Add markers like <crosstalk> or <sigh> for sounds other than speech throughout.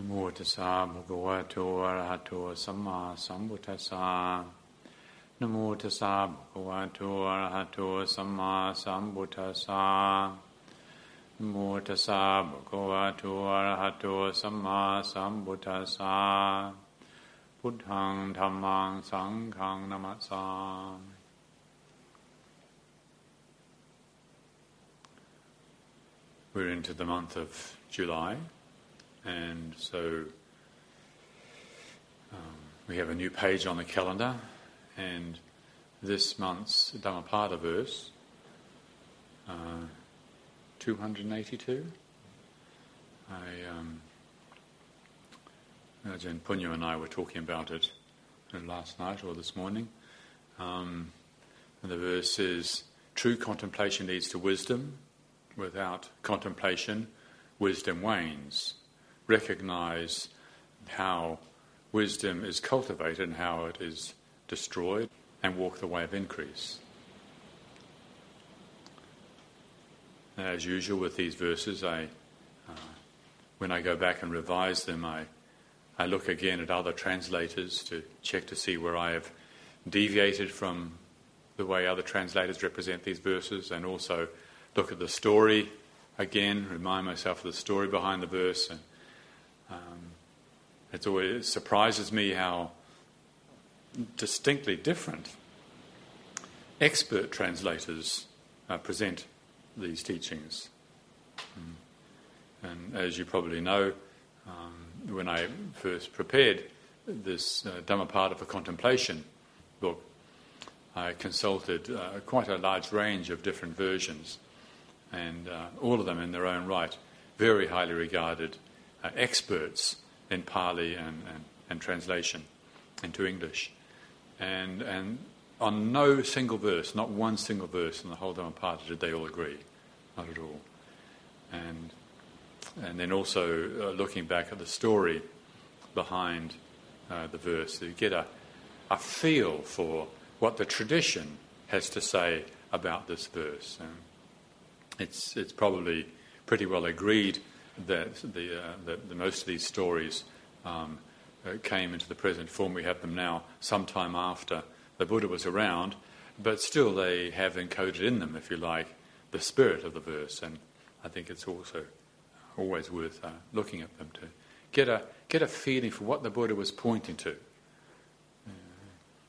นโมตัสสะภะคะวะโตอะระหะโตสัมมาสัมพุทธัสสะนโมตัสสะภะคะวะโตอะระหะโตสัมมาสัมพุทธัสสะนโมตัสสะภะคะวะโตอะระหะโตสัมมาสัมพุทธัสสะพุทธังธัมมังสังฆังนะมัสสามิ We're into the month of July, and so um, we have a new page on the calendar, and this month's Dhammapada verse, uh, 282. I, um, Ajahn Punya and I were talking about it last night or this morning. Um, the verse is True contemplation leads to wisdom. Without contemplation, wisdom wanes. Recognize how wisdom is cultivated and how it is destroyed, and walk the way of increase. As usual with these verses, I, uh, when I go back and revise them, I, I look again at other translators to check to see where I have deviated from the way other translators represent these verses, and also look at the story again, remind myself of the story behind the verse. And um, it always surprises me how distinctly different expert translators uh, present these teachings. Mm. And as you probably know, um, when I first prepared this uh, Dhammapada for Contemplation book, I consulted uh, quite a large range of different versions, and uh, all of them in their own right, very highly regarded uh, experts in Pali and, and, and translation into English. And, and on no single verse, not one single verse in the whole Dhammapada did they all agree, not at all. And, and then also uh, looking back at the story behind uh, the verse, you get a, a feel for what the tradition has to say about this verse. Um, it's, it's probably pretty well agreed that, the, uh, that the, most of these stories um, uh, came into the present form we have them now sometime after the Buddha was around, but still they have encoded in them, if you like, the spirit of the verse. And I think it's also always worth uh, looking at them to get a, get a feeling for what the Buddha was pointing to.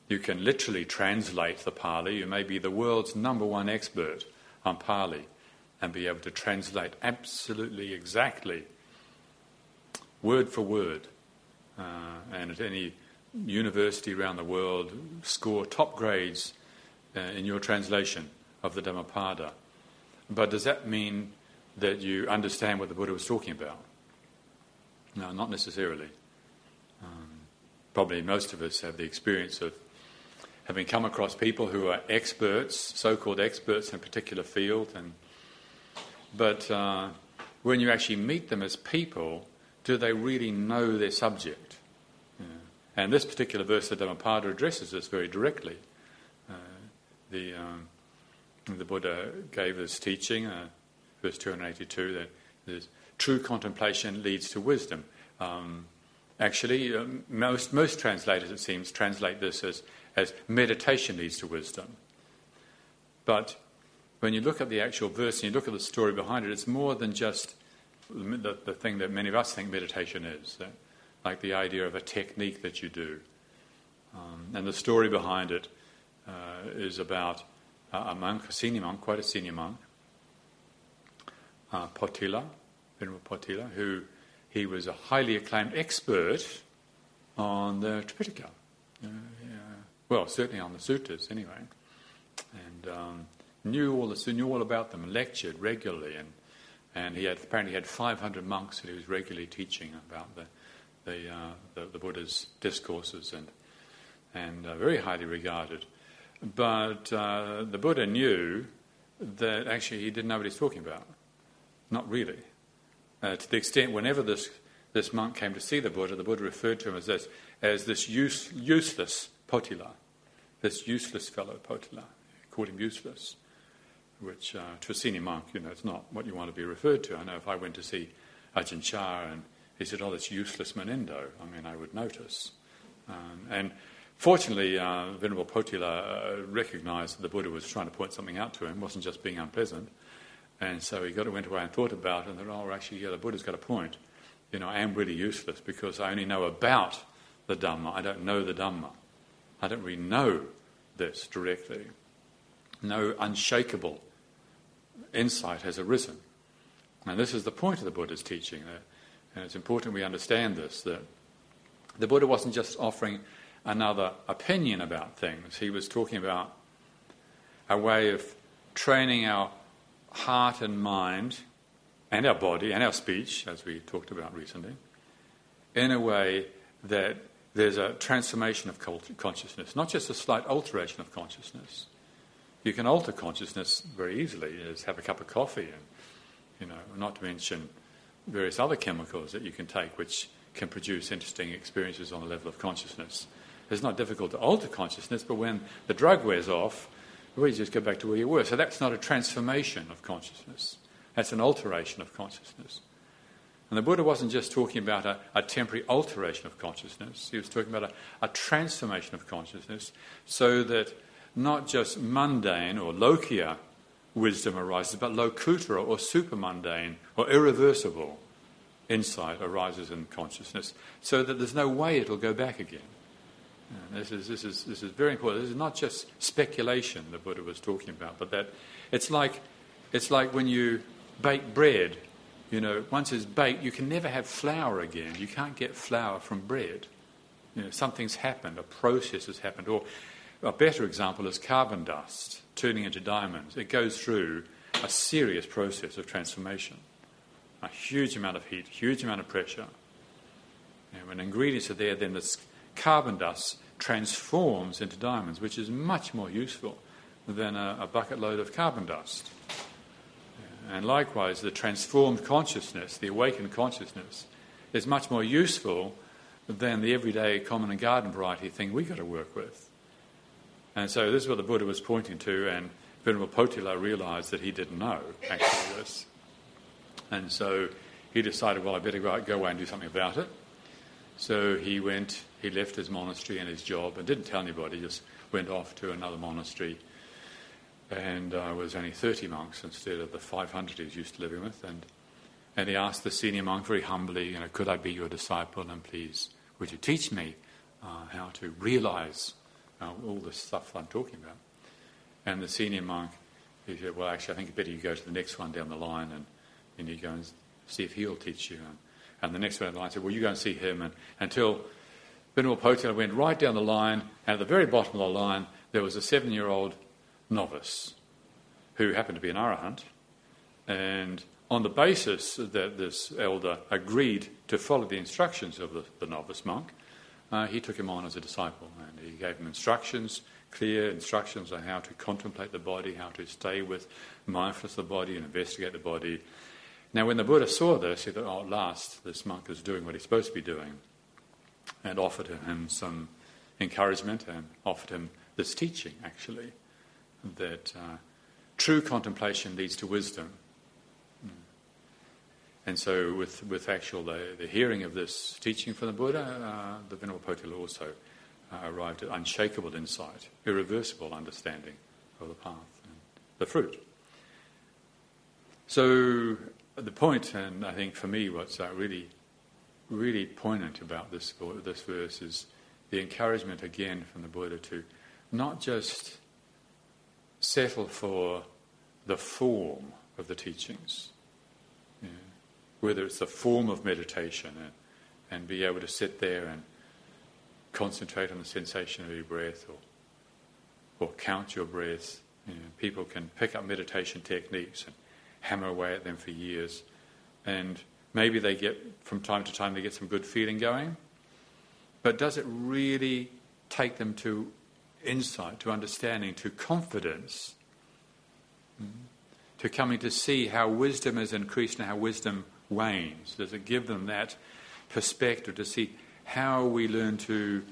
You can literally translate the Pali. You may be the world's number one expert on Pali and be able to translate absolutely exactly, word for word, uh, and at any university around the world score top grades uh, in your translation of the Dhammapada. But does that mean that you understand what the Buddha was talking about? No, not necessarily. Um, probably most of us have the experience of having come across people who are experts, so-called experts in a particular field, and but uh, when you actually meet them as people, do they really know their subject? Yeah. And this particular verse, the Dhammapada, addresses this very directly. Uh, the um, the Buddha gave this teaching, uh, verse 282, that true contemplation leads to wisdom. Um, actually, um, most most translators, it seems, translate this as as meditation leads to wisdom. But when you look at the actual verse and you look at the story behind it, it's more than just the, the thing that many of us think meditation is, like the idea of a technique that you do. Um, and the story behind it uh, is about a monk, a senior monk, quite a senior monk, uh, Potila, Venerable Potila, who he was a highly acclaimed expert on the Tripitaka. Uh, yeah well, certainly on the sutras anyway, and um, knew all the knew all about them, lectured regularly, and and he had apparently had 500 monks that he was regularly teaching about the the uh, the, the, Buddha's discourses and and uh, very highly regarded. But uh, the Buddha knew that actually he didn't know what he's talking about, not really. Uh, to the extent whenever this this monk came to see the Buddha, the Buddha referred to him as this as this use, useless potila this useless fellow, Potila, called him useless, which uh, to a senior monk, you know, it's not what you want to be referred to. I know if I went to see Ajahn Chah and he said, Oh, that's useless Munindo, I mean, I would notice. Um, and fortunately, uh, Venerable Potila uh, recognized that the Buddha was trying to point something out to him, wasn't just being unpleasant. And so he got went away and thought about it and thought, oh, actually, yeah, the Buddha's got a point. You know, I am really useless because I only know about the Dhamma. I don't know the Dhamma. I don't really know this directly. No unshakable insight has arisen. And this is the point of the Buddha's teaching. And it's important we understand this that the Buddha wasn't just offering another opinion about things, he was talking about a way of training our heart and mind and our body and our speech, as we talked about recently, in a way that there's a transformation of consciousness, not just a slight alteration of consciousness. You can alter consciousness very easily, is have a cup of coffee, and you know, not to mention various other chemicals that you can take, which can produce interesting experiences on the level of consciousness. It's not difficult to alter consciousness, but when the drug wears off, we just go back to where you were. So that's not a transformation of consciousness. That's an alteration of consciousness. And the Buddha wasn't just talking about a, a temporary alteration of consciousness, he was talking about a, a transformation of consciousness so that not just mundane or lokiya wisdom arises, but lokuttara or supermundane or irreversible insight arises in consciousness so that there's no way it'll go back again. And this is, this, is, this is very important. This is not just speculation the Buddha was talking about, but that it's like, it's like when you bake bread. You know, once it's baked, you can never have flour again. You can't get flour from bread. You know, something's happened, a process has happened. Or a better example is carbon dust turning into diamonds. It goes through a serious process of transformation. A huge amount of heat, huge amount of pressure. And when ingredients are there, then this carbon dust transforms into diamonds, which is much more useful than a, a bucket load of carbon dust. And likewise, the transformed consciousness, the awakened consciousness, is much more useful than the everyday common and garden variety thing we've got to work with. And so this is what the Buddha was pointing to, and Venerable Potila realized that he didn't know actually this. And so he decided, well, I better go, away and do something about it. So he went, he left his monastery and his job and didn't tell anybody, just went off to another monastery. And uh, was only 30 monks instead of the 500 he was used to living with. And, and he asked the senior monk very humbly, you know, could I be your disciple and please, would you teach me uh, how to realize uh, all the stuff I'm talking about? And the senior monk, he said, well, actually, I think better you go to the next one down the line and, and you go and see if he'll teach you. And, and the next one in the line said, Well, you go and see him. And until Venerable Potila went right down the line, and at the very bottom of the line, there was a seven year old novice who happened to be an arahant. And on the basis that this elder agreed to follow the instructions of the, the novice monk, uh, he took him on as a disciple and he gave him instructions, clear instructions on how to contemplate the body, how to stay with mindfulness of the body and investigate the body, now, when the Buddha saw this, he thought, oh, at last, this monk is doing what he's supposed to be doing, and offered him some encouragement and offered him this teaching, actually, that uh, true contemplation leads to wisdom. And so, with, with actual the, the hearing of this teaching from the Buddha, uh, the Venerable Potila also uh, arrived at unshakable insight, irreversible understanding of the path and the fruit. So, the point, and I think for me, what's uh, really, really poignant about this this verse is the encouragement again from the Buddha to not just settle for the form of the teachings, whether it's the form of meditation and, and be able to sit there and concentrate on the sensation of your breath or, or count your breath. You know, people can pick up meditation techniques and hammer away at them for years. And maybe they get, from time to time, they get some good feeling going. But does it really take them to insight, to understanding, to confidence, mm, to coming to see how wisdom is increased and how wisdom wanes? Does it give them that perspective to see how we learn to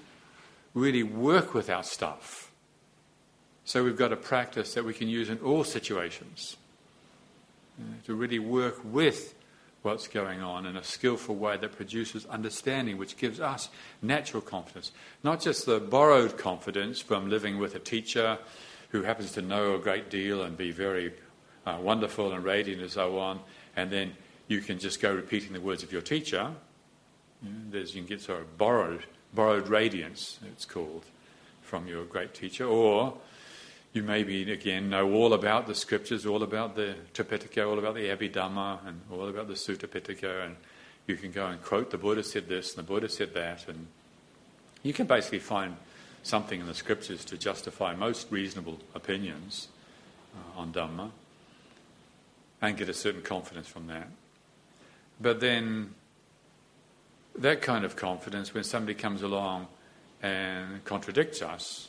really work with our stuff? So we've got a practice that we can use in all situations to really work with what's going on in a skillful way that produces understanding, which gives us natural confidence. Not just the borrowed confidence from living with a teacher who happens to know a great deal and be very uh, wonderful and radiant and so on, and then you can just go repeating the words of your teacher. There's, you can get sort of borrowed, borrowed radiance, it's called, from your great teacher, or you maybe, again, know all about the scriptures, all about the Tripitaka, all about the Abhidhamma, and all about the Sutta Pitaka, and you can go and quote the Buddha said this and the Buddha said that, and you can basically find something in the scriptures to justify most reasonable opinions uh, on Dhamma and get a certain confidence from that. But then, that kind of confidence, when somebody comes along and contradicts us,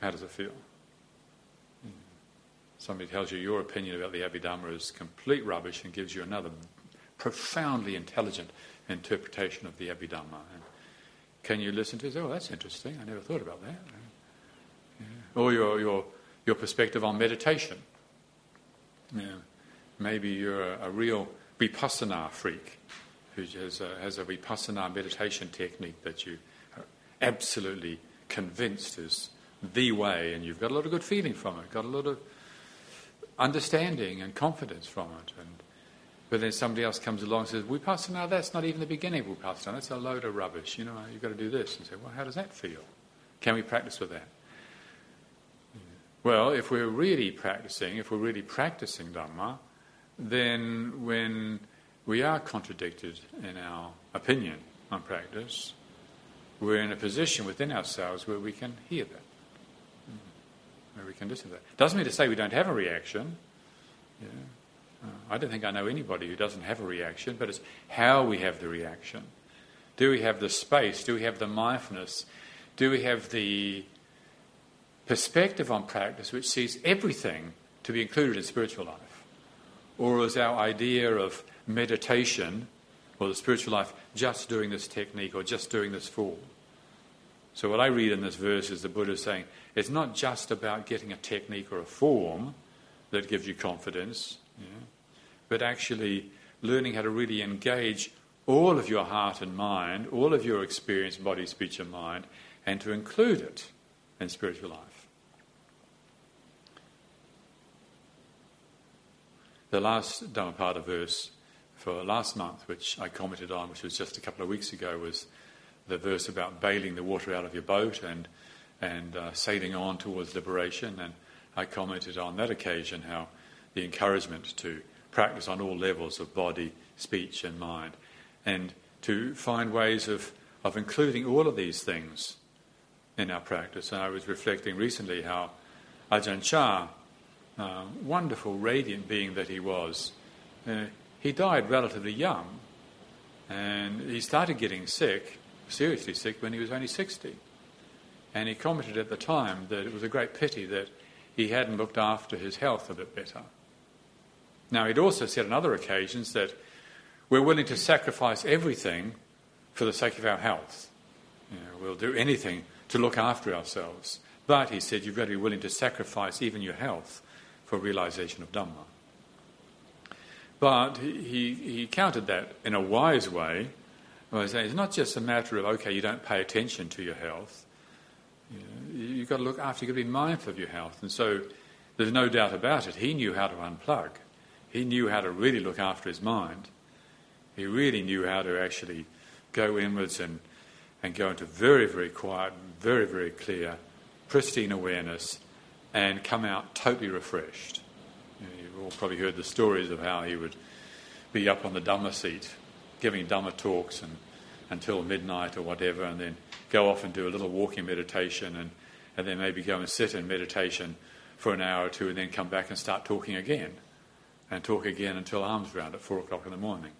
how does it feel? somebody tells you your opinion about the Abhidhamma is complete rubbish and gives you another profoundly intelligent interpretation of the Abhidhamma. And can you listen to it? Oh, that's interesting. I never thought about that. Yeah. Or your, your, your perspective on meditation. Yeah. Maybe you're a, a real vipassana freak who has a, has a vipassana meditation technique that you are absolutely convinced is the way, and you've got a lot of good feeling from it, got a lot of understanding and confidence from it. And, but then somebody else comes along and says, Vipassana, that's not even the beginning of Vipassana, that's a load of rubbish. You know, you've got to do this. And say, well, how does that feel? Can we practice with that? Well, if we're really practicing, if we're really practicing Dhamma, then when we are contradicted in our opinion on practice, we're in a position within ourselves where we can hear that where we can listen to that. Doesn't mean to say we don't have a reaction. Yeah. Uh, I don't think I know anybody who doesn't have a reaction, but it's how we have the reaction. Do we have the space? Do we have the mindfulness? Do we have the perspective on practice which sees everything to be included in spiritual life? Or is our idea of meditation or the spiritual life just doing this technique or just doing this form? So, what I read in this verse is the Buddha saying it's not just about getting a technique or a form that gives you confidence, but actually learning how to really engage all of your heart and mind, all of your experience, body, speech, and mind, and to include it in spiritual life. The last Dhammapada verse for last month, which I commented on, which was just a couple of weeks ago, was the verse about bailing the water out of your boat and, and uh, sailing on towards liberation. And I commented on that occasion how the encouragement to practice on all levels of body, speech, and mind, and to find ways of, of including all of these things in our practice. And I was reflecting recently how Ajahn Chah, uh, wonderful, radiant being that he was, uh, he died relatively young, and he started getting sick seriously sick when he was only 60. And he commented at the time that it was a great pity that he hadn't looked after his health a bit better. Now, he'd also said on other occasions that we're willing to sacrifice everything for the sake of our health. You know, we'll do anything to look after ourselves. But, he said, you've got to be willing to sacrifice even your health for realization of Dhamma. But he, he countered that in a wise way well, it's not just a matter of, okay, you don't pay attention to your health. You you've got to look after, you've got to be mindful of your health. And so there's no doubt about it. He knew how to unplug. He knew how to really look after his mind. He really knew how to actually go inwards and, and go into very, very quiet, very, very clear, pristine awareness and come out totally refreshed. You know, you've all probably heard the stories of how he would be up on the Dhamma seat giving Dhamma talks and, until midnight or whatever, and then go off and do a little walking meditation, and, and then maybe go and sit in meditation for an hour or two, and then come back and start talking again, and talk again until arms round at four o'clock in the morning.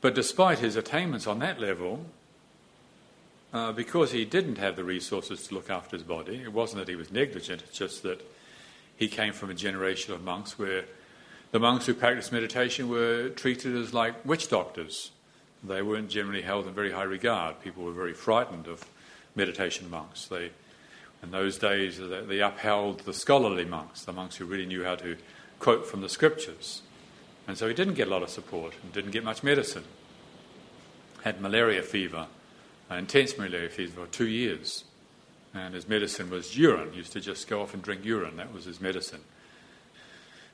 But despite his attainments on that level, uh, because he didn't have the resources to look after his body, it wasn't that he was negligent, it's just that he came from a generation of monks where the monks who practiced meditation were treated as like witch doctors. They weren't generally held in very high regard. People were very frightened of meditation monks. They, in those days, they upheld the scholarly monks, the monks who really knew how to quote from the scriptures. And so he didn't get a lot of support and didn't get much medicine. Had malaria fever, intense malaria fever for two years. And his medicine was urine. He used to just go off and drink urine. That was his medicine,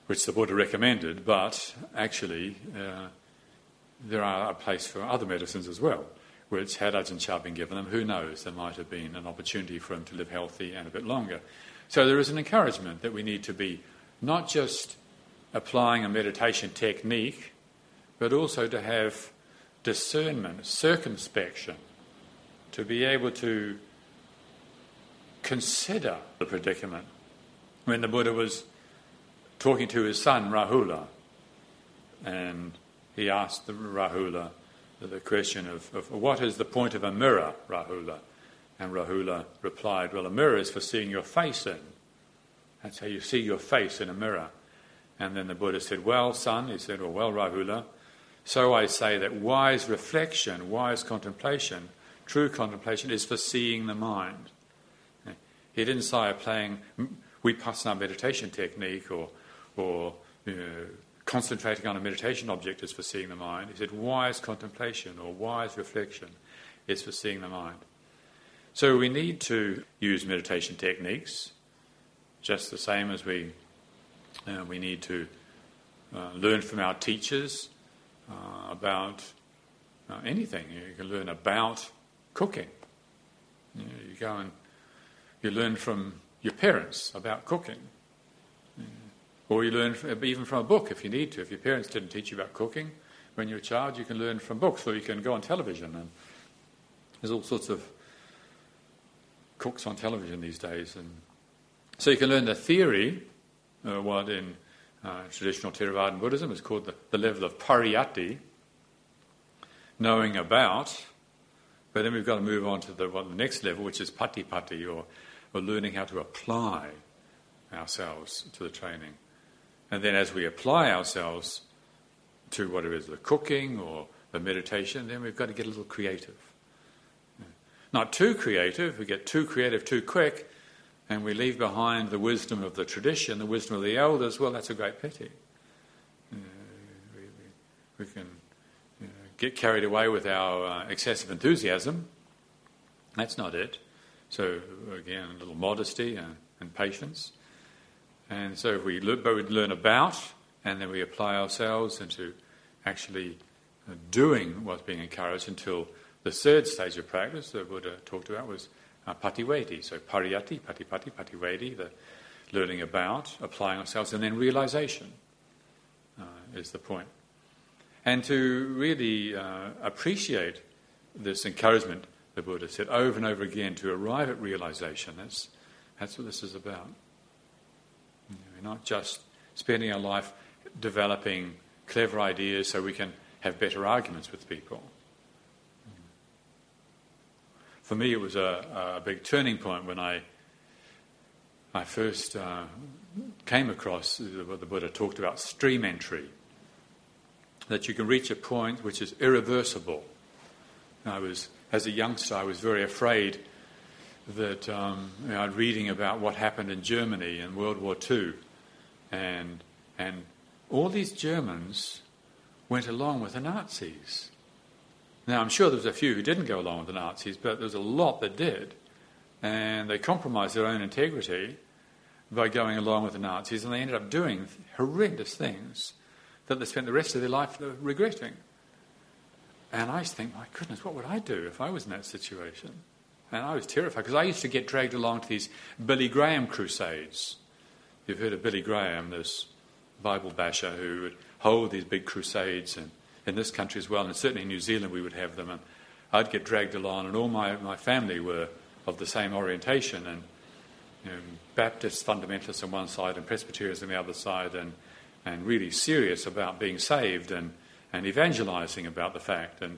which the Buddha recommended. But actually, uh, there are a place for other medicines as well, which had Ajahn Chah been given them, who knows, there might have been an opportunity for him to live healthy and a bit longer. So there is an encouragement that we need to be not just applying a meditation technique, but also to have discernment, circumspection, to be able to consider the predicament. When the Buddha was talking to his son Rahula, and he asked the Rahula the question of, of what is the point of a mirror, Rahula? And Rahula replied, Well, a mirror is for seeing your face in. That's how you see your face in a mirror. And then the Buddha said, Well, son, he said, Well, well, Rahula, so I say that wise reflection, wise contemplation, true contemplation is for seeing the mind. He didn't say applying vipassana meditation technique or, or you know, concentrating on a meditation object is for seeing the mind. He said wise contemplation or wise reflection is for seeing the mind. So we need to use meditation techniques just the same as we, uh, we need to uh, learn from our teachers uh, about uh, anything. You can learn about cooking. You, know, you go and you learn from your parents about cooking. Or you learn even from a book if you need to. If your parents didn't teach you about cooking when you're a child, you can learn from books, or you can go on television. And there's all sorts of cooks on television these days. And so you can learn the theory, uh, what in uh, traditional Theravadan Buddhism is called the, the level of pariyatti, knowing about. But then we've got to move on to the, well, the next level, which is pati or, or learning how to apply ourselves to the training. And then as we apply ourselves to whatever it is, the cooking or the meditation, then we've got to get a little creative. Not too creative, we get too creative too quick, and we leave behind the wisdom of the tradition, the wisdom of the elders, well, that's a great pity. we, we, we, can get carried away with our uh, excessive enthusiasm. That's not it. So, again, a little modesty and, and patience. And so if we learn about, and then we apply ourselves into actually uh, doing what's being encouraged until the third stage of practice the Buddha talked about was uh, pativedhi. So pariyatti, patipatti, pativedhi, the learning about, applying ourselves, and then realization uh, is the point. And to really uh, appreciate this encouragement, the Buddha said over and over again, to arrive at realization. That's, that's what this is about. We're not just spending our life developing clever ideas so we can have better arguments with people. For me, it was a, a big turning point when I, I first uh, came across what the Buddha talked about stream entry. That you can reach a point which is irreversible. I was, as a youngster, I was very afraid that um, you know, reading about what happened in Germany in World War II and, and all these Germans went along with the Nazis. Now, I'm sure there was a few who didn't go along with the Nazis, but there was a lot that did. And they compromised their own integrity by going along with the Nazis, and they ended up doing horrendous things that they spent the rest of their life regretting. And I think, my goodness, what would I do if I was in that situation? And I was terrified because I used to get dragged along to these Billy Graham crusades. You've heard of Billy Graham, this Bible basher who would hold these big crusades, and in this country as well, and certainly in New Zealand we would have them. And I'd get dragged along, and all my, my family were of the same orientation, and you know, Baptists, fundamentalists on one side, and Presbyterians on the other side, and, and really serious about being saved and, and evangelizing about the fact. And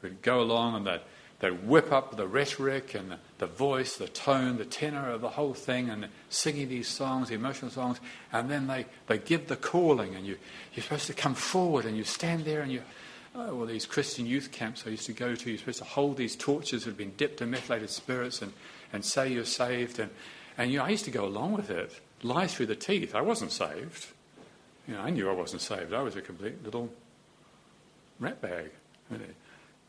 we'd go along, and they'd they whip up the rhetoric and the, the, voice, the tone, the tenor of the whole thing, and singing these songs, the emotional songs, and then they, they give the calling, and you, you're supposed to come forward, and you stand there, and you, oh, well, these Christian youth camps I used to go to, you're supposed to hold these torches that have been dipped in methylated spirits and, and say you're saved, and, and you know, I used to go along with it, lie through the teeth. I wasn't saved. You know, I knew I wasn't saved. I was a complete little ratbag.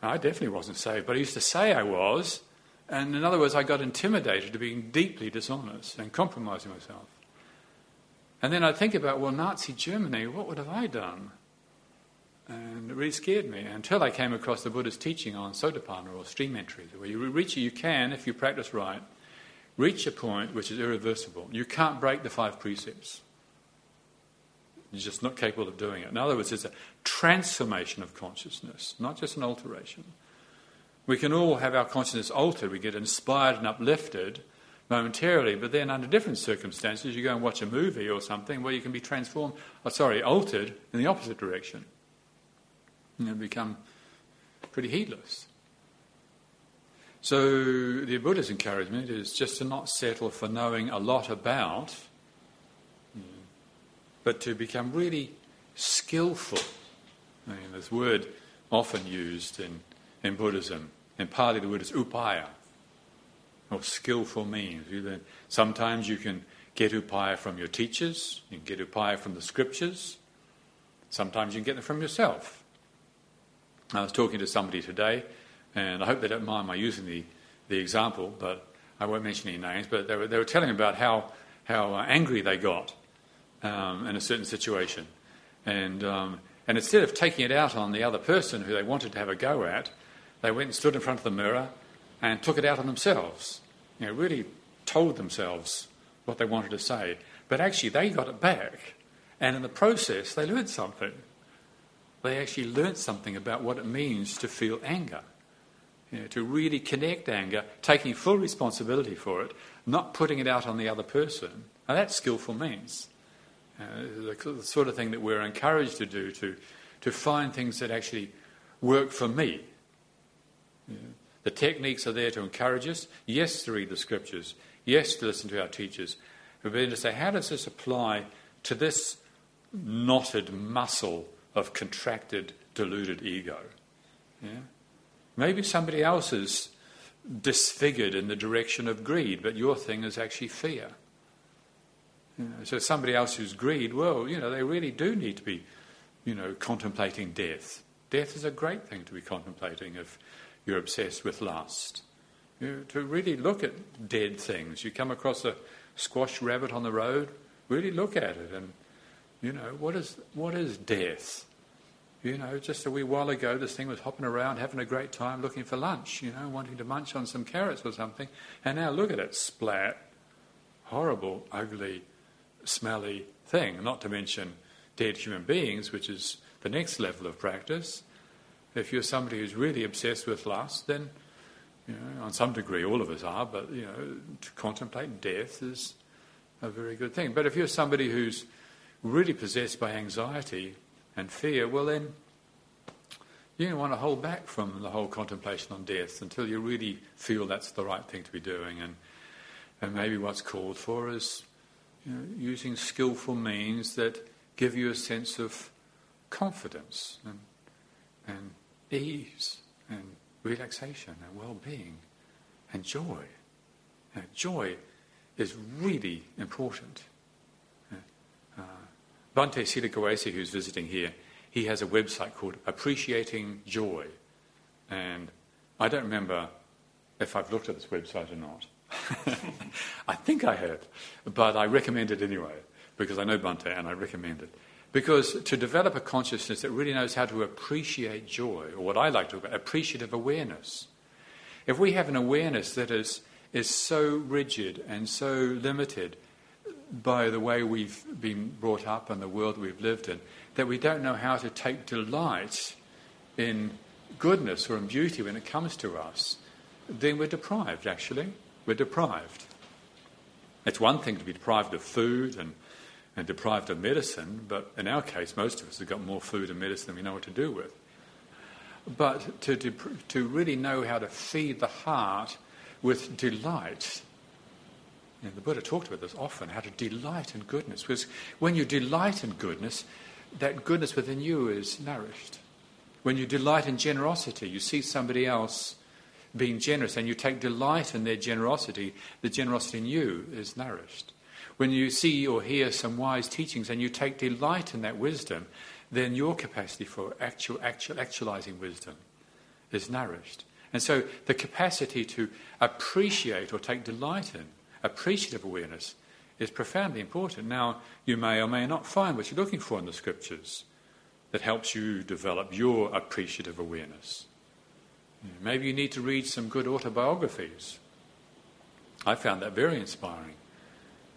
I definitely wasn't saved, but I used to say I was. And in other words, I got intimidated to being deeply dishonest and compromising myself. And then I'd think about, well, Nazi Germany, what would have I done? And it really scared me until I came across the Buddha's teaching on sotapanna or stream entry, where you reach, you can, if you practice right, reach a point which is irreversible. You can't break the five precepts. You're just not capable of doing it. In other words, it's a transformation of consciousness, not just an alteration. We can all have our consciousness altered. We get inspired and uplifted momentarily, but then under different circumstances, you go and watch a movie or something where you can be transformed, or oh, sorry, altered in the opposite direction. You become pretty heedless. So the Buddha's encouragement is just to not settle for knowing a lot about, but to become really skillful. I mean, this word often used in, in Buddhism. In Pali, the word is upaya, or skillful means. Sometimes you can get upaya from your teachers, you can get upaya from the scriptures, sometimes you can get them from yourself. I was talking to somebody today, and I hope they don't mind my using the, the example, but I won't mention any names, but they were, they were telling about how, how uh, angry they got um, in a certain situation. And, um, and instead of taking it out on the other person who they wanted to have a go at, they went and stood in front of the mirror and took it out on themselves. You know, really told themselves what they wanted to say. But actually, they got it back. And in the process, they learned something. They actually learned something about what it means to feel anger. You know, to really connect anger, taking full responsibility for it, not putting it out on the other person. Now, that's skillful means. Uh, the, sort of thing that we're encouraged to do to, to find things that actually work for me the techniques are there to encourage us, yes, to read the scriptures, yes, to listen to our teachers, but then to say, how does this apply to this knotted muscle of contracted, deluded ego? Yeah? Maybe somebody else is disfigured in the direction of greed, but your thing is actually fear. You know, so somebody else who's greed, well, you know, they really do need to be, you know, contemplating death. Death is a great thing to be contemplating if you're obsessed with lust. You, to really look at dead things. You come across a squashed rabbit on the road, really look at it and, you know, what is, what is death? You know, just a wee while ago, this thing was hopping around, having a great time, looking for lunch, you know, wanting to munch on some carrots or something. And now look at it, splat. Horrible, ugly, smelly thing. Not to mention dead human beings, which is the next level of practice. If you're somebody who's really obsessed with lust, then, you know, on some degree, all of us are, but, you know, to contemplate death is a very good thing. But if you're somebody who's really possessed by anxiety and fear, well, then you want to hold back from the whole contemplation on death until you really feel that's the right thing to be doing. And, and maybe what's called for is you know, using skillful means that give you a sense of confidence and, and ease and relaxation and well being and joy. Uh, joy is really important. Uh, Bhante who's visiting here, he has a website called Appreciating Joy. And I don't remember if I've looked at this website or not. <laughs> I think I have, but I recommend it anyway because I know Bhante and I recommend it. Because to develop a consciousness that really knows how to appreciate joy, or what I like to call appreciative awareness, if we have an awareness that is, is so rigid and so limited by the way we've been brought up and the world we've lived in, that we don't know how to take delight in goodness or in beauty when it comes to us, then we're deprived, actually. We're deprived. It's one thing to be deprived of food and and deprived of medicine, but in our case, most of us have got more food and medicine than we know what to do with. But to, to, to really know how to feed the heart with delight. The Buddha talked about this often, how to delight in goodness. Because when you delight in goodness, that goodness within you is nourished. When you delight in generosity, you see somebody else being generous and you take delight in their generosity, the generosity in you is nourished. when you see or hear some wise teachings and you take delight in that wisdom, then your capacity for actual, actual actualizing wisdom is nourished. And so the capacity to appreciate or take delight in appreciative awareness is profoundly important. Now, you may or may not find what you're looking for in the scriptures that helps you develop your appreciative awareness. Maybe you need to read some good autobiographies. I found that very inspiring,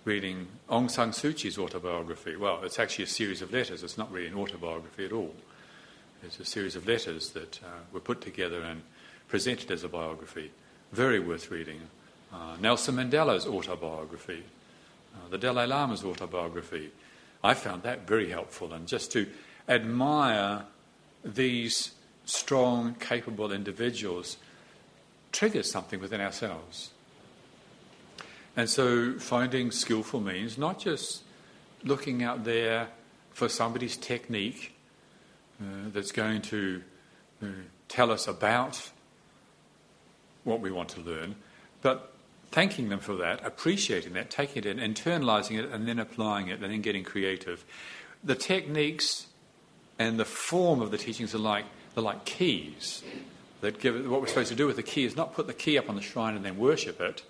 reading Aung San Suu Kyi's autobiography. Well, it's actually a series of letters, it's not really an autobiography at all. It's a series of letters that uh, were put together and presented as a biography. Very worth reading. Uh, Nelson Mandela's autobiography, uh, the Dalai Lama's autobiography. I found that very helpful, and just to admire these strong, capable individuals triggers something within ourselves. And so, finding skillful means not just looking out there for somebody's technique uh, that's going to uh, tell us about what we want to learn, but thanking them for that, appreciating that, taking it in, internalizing it, and then applying it, and then getting creative. The techniques and the form of the teachings are like they're like keys that give it, what we're supposed to do with the key is not put the key up on the shrine and then worship it.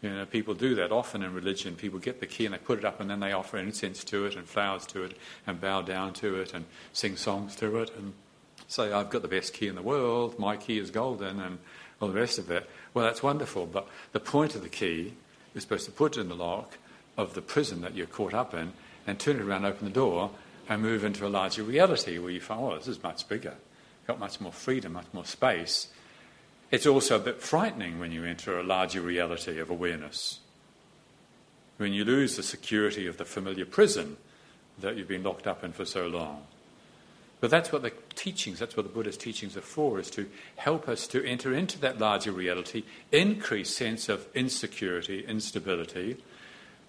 You know, people do that often in religion. People get the key and they put it up and then they offer incense to it and flowers to it and bow down to it and sing songs to it and say, I've got the best key in the world, my key is golden, and all the rest of it. Well, that's wonderful, but the point of the key is supposed to put it in the lock of the prison that you're caught up in and turn it around, open the door, and move into a larger reality where you find, well, this is much bigger, got much more freedom, much more space. It's also a bit frightening when you enter a larger reality of awareness. When you lose the security of the familiar prison that you've been locked up in for so long. But that's what the teachings, that's what the Buddha's teachings are for, is to help us to enter into that larger reality, increase sense of insecurity, instability,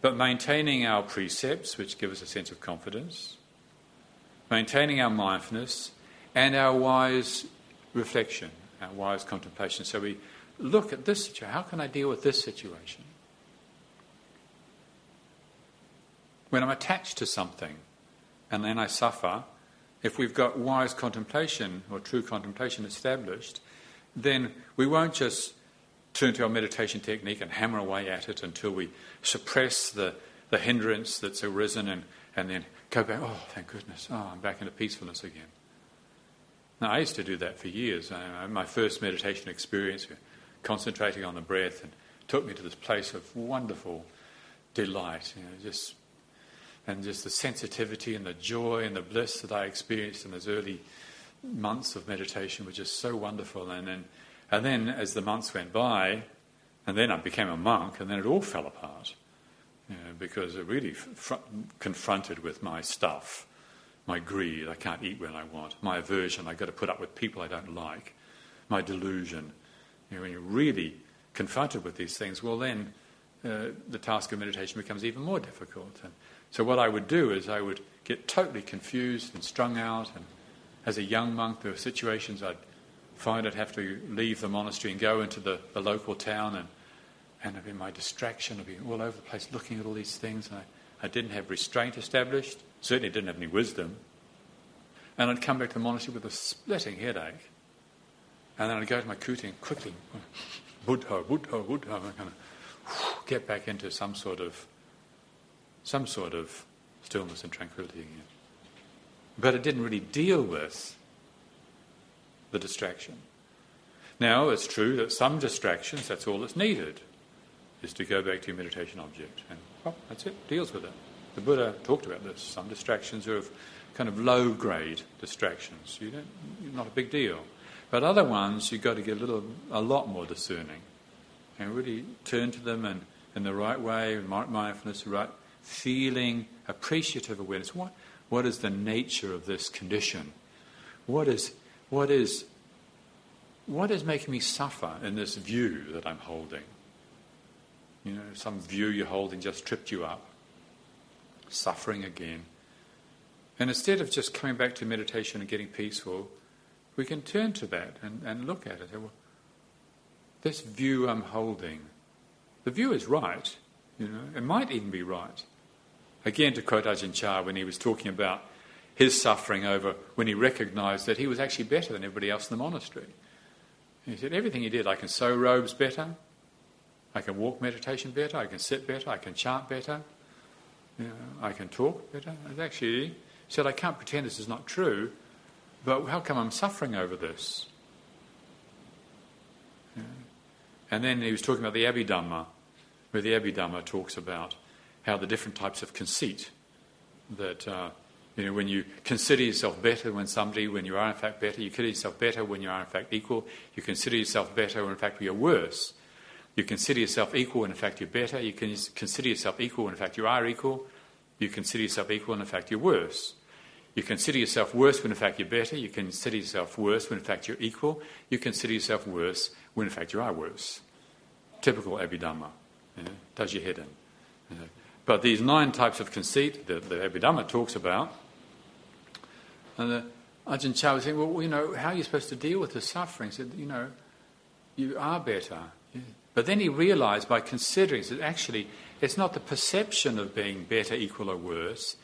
but maintaining our precepts, which give us a sense of confidence, maintaining our mindfulness and our wise reflection, our wise contemplation. So we look at this situation. How can I deal with this situation? When I'm attached to something and then I suffer, if we've got wise contemplation or true contemplation established, then we won't just turn to our meditation technique and hammer away at it until we suppress the, the hindrance that's arisen and, and then go back, oh, thank goodness, oh, I'm back into peacefulness again. Now, I used to do that for years. I, my first meditation experience, concentrating on the breath, and took me to this place of wonderful delight, you know, just and just the sensitivity and the joy and the bliss that I experienced in those early months of meditation were just so wonderful. And then, and then as the months went by, and then I became a monk, and then it all fell apart you know, because it really fr- confronted with my stuff, my greed, I can't eat when I want, my aversion, I've got to put up with people I don't like, my delusion. You know, when you're really confronted with these things, well, then uh, the task of meditation becomes even more difficult. And so, what I would do is I would get totally confused and strung out. And as a young monk, there were situations I'd find I'd have to leave the monastery and go into the, the local town and and I'd be my distraction, I'd be all over the place looking at all these things. I, I didn't have restraint established, certainly didn't have any wisdom. And I'd come back to the monastery with a splitting headache. And then I'd go to my kuti and quickly, <laughs> Buddha, Buddha, Buddha, and kind of get back into some sort of, some sort of stillness and tranquility again. But it didn't really deal with the distraction. Now, it's true that some distractions, that's all that's needed is to go back to your meditation object. And well, that's it, deals with it. The Buddha talked about this. Some distractions are of kind of low grade distractions. You don't, not a big deal. But other ones, you've got to get a little, a lot more discerning, and really turn to them and in the right way, mindfulness, right feeling, appreciative awareness. What, what is the nature of this condition? What is, what is, what is making me suffer in this view that I'm holding? You know, some view you're holding just tripped you up. Suffering again. And instead of just coming back to meditation and getting peaceful, we can turn to that and, and look at it. Well, this view I'm holding, the view is right. You know, it might even be right. Again, to quote Ajahn Chah when he was talking about his suffering over when he recognized that he was actually better than everybody else in the monastery. He said, Everything he did, I can sew robes better, I can walk meditation better, I can sit better, I can chant better, I can talk better. And actually, he said, I can't pretend this is not true, but how come I'm suffering over this? And then he was talking about the Abhidhamma, where the Abhidhamma talks about how the different types of conceit that. Uh, you know, when you consider yourself better than somebody, when you are in fact better, you consider yourself better when you are in fact equal, you consider yourself better when in fact you're worse. You consider yourself equal and in fact you're better, you can consider yourself equal and in fact you are equal, you consider yourself equal and in fact you're worse. You consider yourself worse when in fact you're better, you consider yourself worse when in fact you're equal, you consider yourself worse when in fact you are worse. Typical Abhidhamma. You know, does your head in. You know. But these nine types of conceit that the Abhidhamma talks about, and the Ajahn Chah was saying, well, you know, how are you supposed to deal with the suffering? He said, you know, you are better. But then he realized by considering that actually it's not the perception of being better, equal, or worse,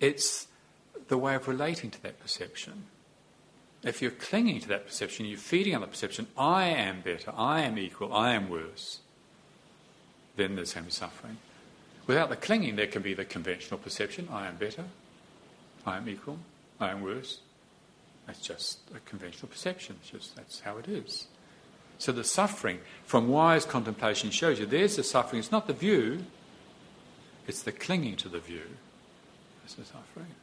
it's the way of relating to that perception. If you're clinging to that perception, you're feeding on the perception, I am better, I am equal, I am worse, then there's going suffering. Without the clinging, there can be the conventional perception, I am better, I am equal, I am worse. That's just a conventional perception. It's just that's how it is. So the suffering from wise contemplation shows you there's the suffering. It's not the view, it's the clinging to the view. That's the suffering.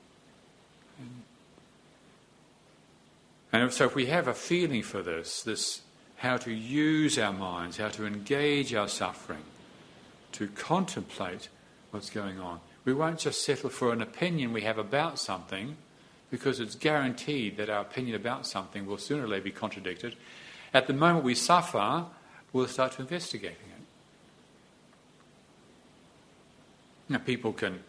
And, and so if we have a feeling for this, this how to use our minds, how to engage our suffering, to contemplate what's going on. We won't just settle for an opinion we have about something because it's guaranteed that our opinion about something will sooner or later be contradicted. At the moment we suffer, we'll start to investigating it. Now, people can,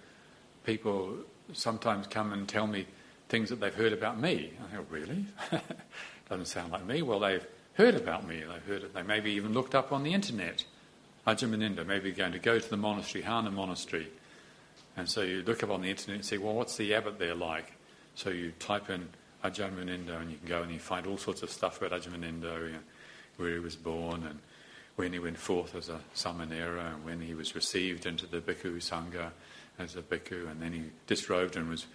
people sometimes come and tell me things that they've heard about me. I go, oh, really? <laughs> Doesn't sound like me. Well, they've heard about me. They've heard it. They maybe even looked up on the internet. Ajahn Munindo, maybe going to go to the monastery, Harnham Monastery. And so you look up on the internet and say, well, what's the abbot there like? So you type in Ajahn Munindo and you can go and you find all sorts of stuff about Ajahn Munindo, you know, where he was born and when he went forth as a samanera and when he was received into the bhikkhu sangha as a bhikkhu. And then he disrobed and was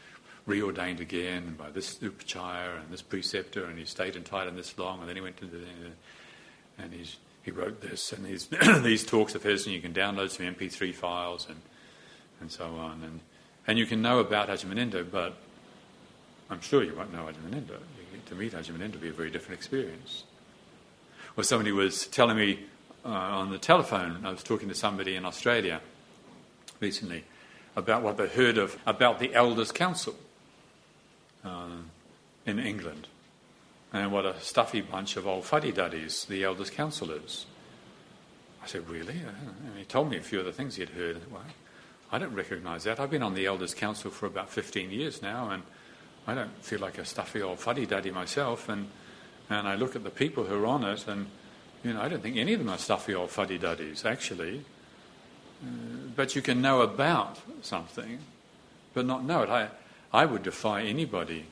reordained again by this upajjhaya and this preceptor and he stayed in Thailand this long and then he went to the and he's, he wrote this and these <coughs> these talks of his and you can download some MP3 files and and so on. And and you can know about Ajahn Munindo but I'm sure you won't know Ajahn. To meet Ajahn Munindo will be a very different experience. Or somebody was telling me uh, on the telephone, I was talking to somebody in Australia recently about what they heard of about the Elders' Council uh, in England and what a stuffy bunch of old fuddy-duddies the Elders' Council is. I said, really? And he told me a few of the things he had heard. Well, I don't recognise that. I've been on the Elders' Council for about 15 years now, and I don't feel like a stuffy old fuddy duddy myself, and and I look at the people who are on it, and you know I don't think any of them are stuffy old fuddy duddies actually. Uh, but you can know about something, but not know it. I I would defy anybody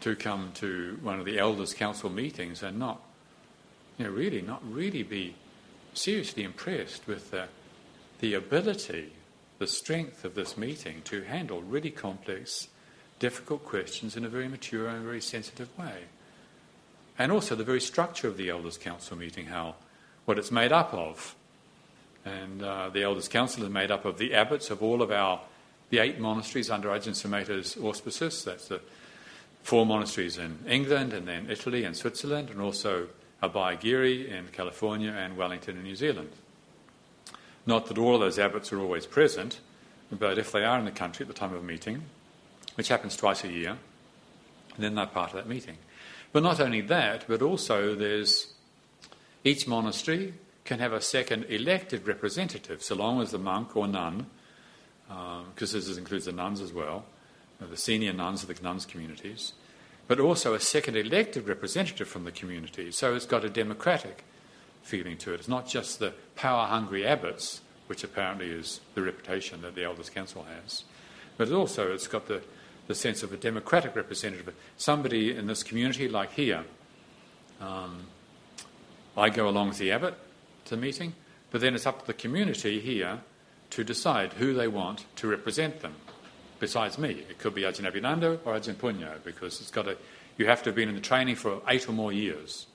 to come to one of the elders' council meetings and not, you know, really not really be seriously impressed with the the ability, the strength of this meeting to handle really complex difficult questions in a very mature and very sensitive way. And also the very structure of the Elders' Council meeting, how what it's made up of. And uh, the Elders' Council is made up of the abbots of all of our the eight monasteries under Ajahn Sumedho's auspices. That's the four monasteries in England and then Italy and Switzerland, and also Abhayagiri in California and Wellington in New Zealand. Not that all of those abbots are always present, but if they are in the country at the time of a meeting, which happens twice a year, and then they're part of that meeting. But not only that, but also there's each monastery can have a second elected representative, so long as the monk or nun, because um, this includes the nuns as well, the senior nuns of the nuns' communities, but also a second elected representative from the community. So it's got a democratic feeling to it. It's not just the power hungry abbots which apparently is the reputation that the Elders Council has. But also, it's got the, the sense of a democratic representative, somebody in this community, like here. Um, I go along with the abbot to the meeting, but then it's up to the community here to decide who they want to represent them. Besides me, it could be Ajahn Abhinando or Ajahn Punyo, because it's got a, you have to have been in the training for eight or more years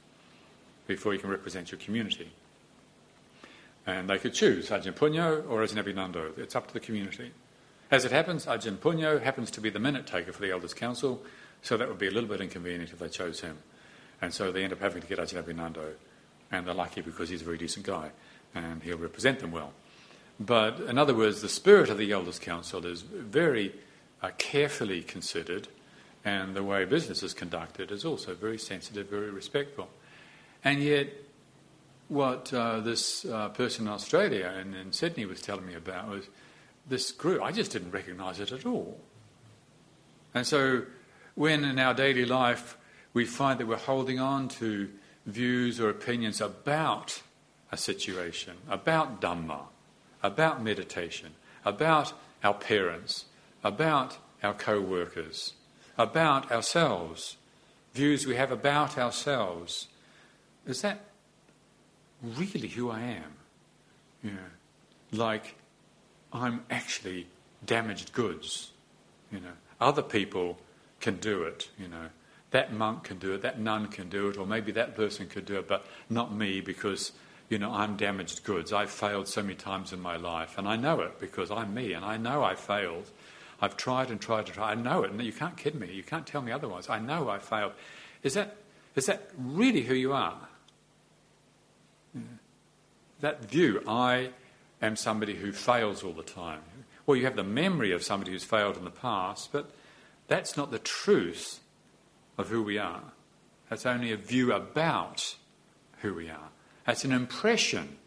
before you can represent your community. And they could choose Ajahn Punyo or Ajahn Abhinando. It's up to the community. As it happens, Ajahn Punyo happens to be the minute taker for the Elders' Council, so that would be a little bit inconvenient if they chose him. And so they end up having to get Ajahn Abhinando. And they're lucky because he's a very decent guy and he'll represent them well. But in other words, the spirit of the Elders' Council is very uh, carefully considered, and the way business is conducted is also very sensitive, very respectful. And yet, what uh, this uh, person in Australia and in Sydney was telling me about was this group, I just didn't recognize it at all. And so, when in our daily life we find that we're holding on to views or opinions about a situation, about Dhamma, about meditation, about our parents, about our co workers, about ourselves, views we have about ourselves. Is that really who I am? Know, like I'm actually damaged goods. You know, other people can do it. You know, that monk can do it, that nun can do it, or maybe that person could do it, but not me because you know, I'm damaged goods. I've failed so many times in my life, and I know it because I'm me, and I know I failed. I've tried and tried and tried. I know it, and you can't kid me. You can't tell me otherwise. I know I failed. Is that, is that really who you are? That view, I am somebody who fails all the time. Well, you have the memory of somebody who's failed in the past, but that's not the truth of who we are. That's only a view about who we are. That's an impression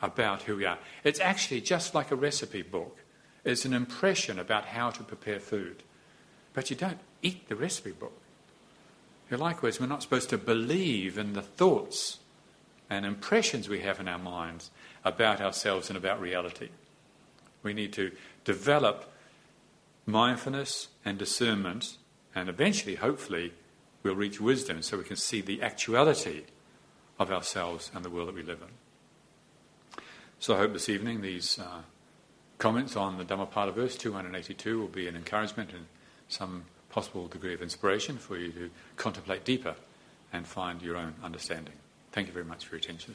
about who we are. It's actually just like a recipe book. It's an impression about how to prepare food. But you don't eat the recipe book. Likewise, we're not supposed to believe in the thoughts and impressions we have in our minds about ourselves and about reality. We need to develop mindfulness and discernment, and eventually, hopefully, we'll reach wisdom so we can see the actuality of ourselves and the world that we live in. So I hope this evening these uh, comments on the Dhammapada verse 282 will be an encouragement and some possible degree of inspiration for you to contemplate deeper and find your own understanding. Thank you very much for your attention